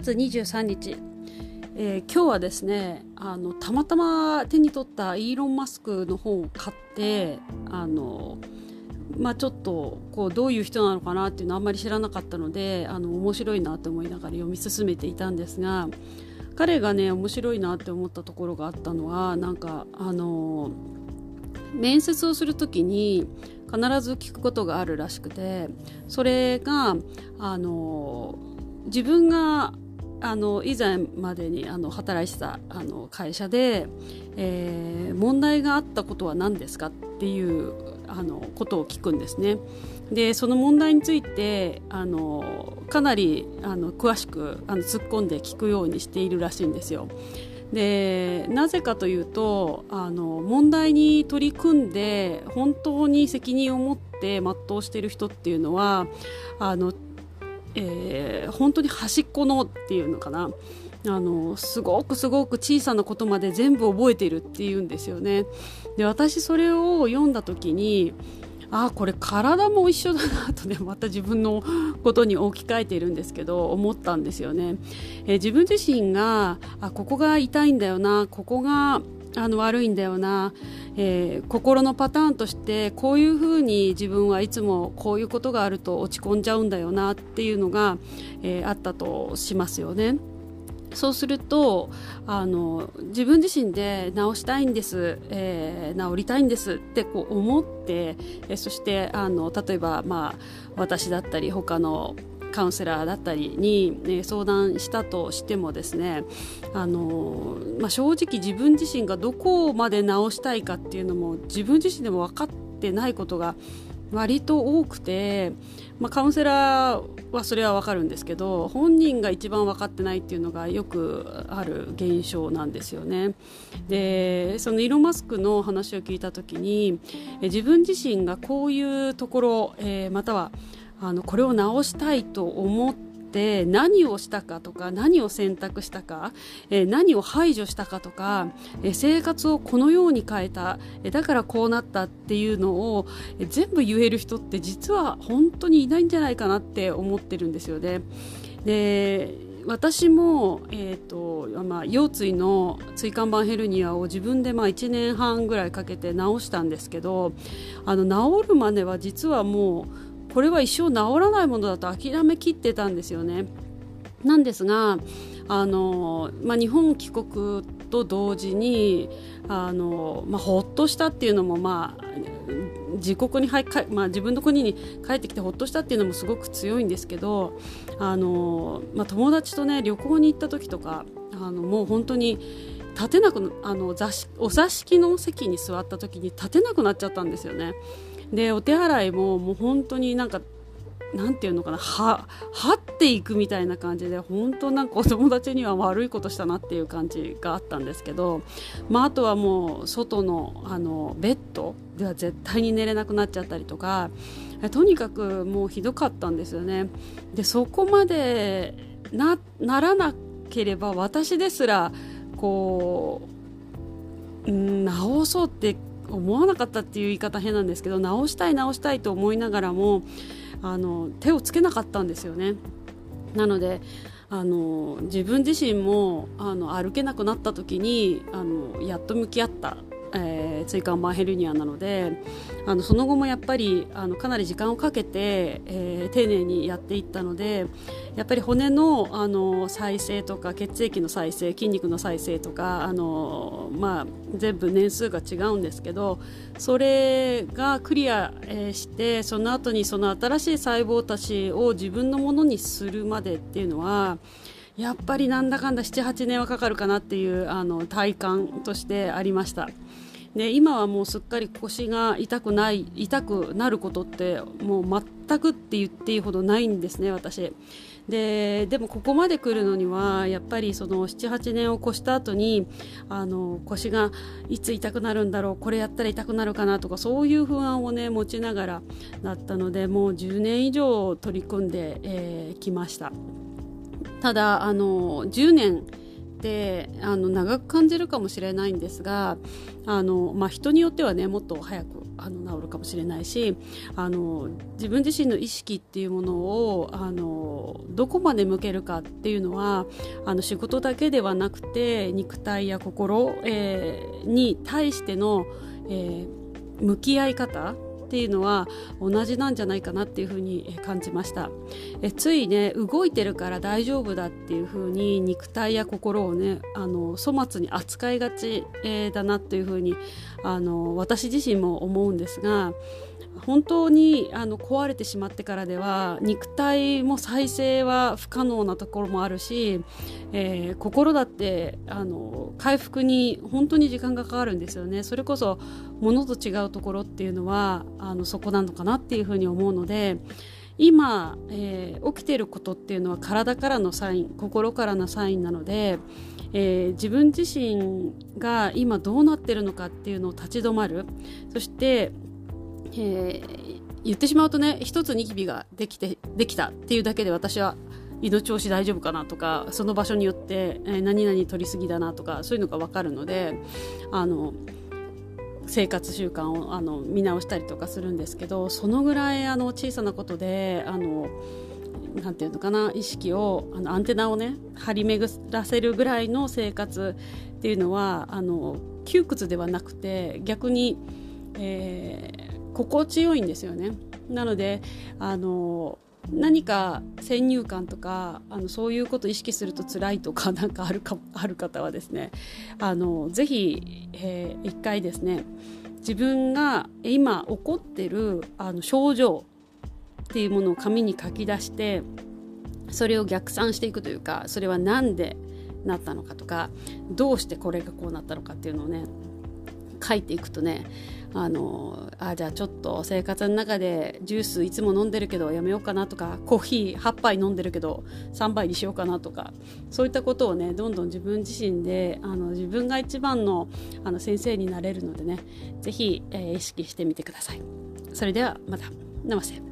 月23日、えー、今日はですねあのたまたま手に取ったイーロン・マスクの本を買ってあのまあ、ちょっとこうどういう人なのかなっていうのはあんまり知らなかったのであの面白いなと思いながら読み進めていたんですが彼がね面白いなって思ったところがあったのはなんかあの面接をする時に必ず聞くことがあるらしくてそれがあの自分があの以前までにあの働いてたあの会社で、えー、問題があったことは何ですかっていうあのことを聞くんですね。でその問題についてあのかなりあの詳しくあの突っ込んで聞くようにしているらしいんですよ。でなぜかというとあの問題に取り組んで本当に責任を持って全うしている人っていうのはあのえー、本当に端っこのっていうのかなあのすごくすごく小さなことまで全部覚えているっていうんですよね。で私それを読んだ時にああこれ体も一緒だなとね また自分のことに置き換えているんですけど思ったんですよね。えー、自分自身があここが痛いんだよなここがあの悪いんだよな、えー、心のパターンとしてこういうふうに自分はいつもこういうことがあると落ち込んじゃうんだよなっていうのが、えー、あったとしますよね。そうするとあの自分自身で治したいんです、えー、治りたいんですってこう思って、えそしてあの例えば、まあ、私だったり他のカウンセラーだったりに、ね、相談したとしてもですねあの、まあ、正直自分自身がどこまで直したいかっていうのも自分自身でも分かってないことが割と多くて、まあ、カウンセラーはそれは分かるんですけど本人が一番分かってないっていうのがよくある現象なんですよね。でそのイーロン・マスクの話を聞いた時に自分自身がこういうところ、えー、またはあのこれを直したいと思って何をしたかとか何を選択したか、えー、何を排除したかとか、えー、生活をこのように変えた、えー、だからこうなったっていうのを、え全部言える人って実は本当にいないんじゃないかなって思ってるんですよね。で私も、えーとまあ、腰椎の椎間板ヘルニアを自分でまあ1年半ぐらいかけて治したんですけどあの治るまでは実はもうこれは一生治らないものだと諦めきってたんですよね。なんですがあの、まあ、日本帰国と同時にあの、まあ、ほっとしたっていうのも、まあ、自国に入か、まあ、自分の国に帰ってきてほっとしたっていうのもすごく強いんですけどあの、まあ、友達とね旅行に行った時とかあのもう本当に立てなくあの座お座敷の席に座った時に立てなくなっちゃったんですよね。でお手洗いももう本当になんかなんていうのかなははっていくみたいな感じで本当なんかお友達には悪いことしたなっていう感じがあったんですけど、まあ、あとはもう外のあのベッドでは絶対に寝れなくなっちゃったりとかとにかくもうひどかったんですよね。でそこまでなならなければ私ですらこう、ん、直そうって思わなかったっていう言い方変なんですけど直したい直したいと思いながらもあの手をつけなかったんですよね。なのであの自分自身もあの歩けなくなった時にあのやっと向き合ったえー、椎間板ヘルニアなのであのその後もやっぱりあのかなり時間をかけて、えー、丁寧にやっていったのでやっぱり骨のあの再生とか血液の再生筋肉の再生とかあの、まあ、全部年数が違うんですけどそれがクリア、え、してその後にその新しい細胞たちを自分のものにするまでっていうのはやっぱりなんだかんだ78年はかかるかなっていうあの体感としてありました。で今はもうすっかり腰が痛くない痛くなることってもう全くって言っていいほどないんですね私ででもここまで来るのにはやっぱりその78年を越した後にあの腰がいつ痛くなるんだろうこれやったら痛くなるかなとかそういう不安をね持ちながらだったのでもう10年以上取り組んでき、えー、ました。ただあの10年ってあの長く感じるかもしれないんですがあの、まあ、人によってはねもっと早くあの治るかもしれないしあの自分自身の意識っていうものをあのどこまで向けるかっていうのはあの仕事だけではなくて肉体や心、えー、に対しての、えー、向き合い方っていうのは同じなんじゃないかなっていうふうに感じました。えついね動いてるから大丈夫だっていうふうに肉体や心をねあの粗末に扱いがち、えー、だなというふうにあの私自身も思うんですが本当にあの壊れてしまってからでは肉体も再生は不可能なところもあるし、えー、心だってあの回復に本当に時間がかかるんですよね。それこそ物と違うところっていうのはあのそこなのかなっていうふうに思うので今、えー、起きていることっていうのは体からのサイン心からのサインなので、えー、自分自身が今どうなってるのかっていうのを立ち止まる。そしてえー、言ってしまうとね一つニキビができてできたっていうだけで私は胃の調子大丈夫かなとかその場所によって、えー、何々取りすぎだなとかそういうのが分かるのであの生活習慣をあの見直したりとかするんですけどそのぐらいあの小さなことであのなんていうのかな意識をあのアンテナをね張り巡らせるぐらいの生活っていうのはあの窮屈ではなくて逆に、えー心地よいんですよね。なのであの何か先入観とかあのそういうことを意識すると辛いとか なんかあるかある方はですねあのぜひ、えー、一回ですね自分が今起こってるあの症状っていうものを紙に書き出してそれを逆算していくというかそれは何でなったのかとかどうしてこれがこうなったのかっていうのをね書いていくとねあのあじゃあちょっと生活の中でジュースいつも飲んでるけどやめようかなとかコーヒー8杯飲んでるけど3杯にしようかなとかそういったことをねどんどん自分自身であの自分が一番のあの先生になれるのでね是非、えー、意識してみてください。それではまたナマステ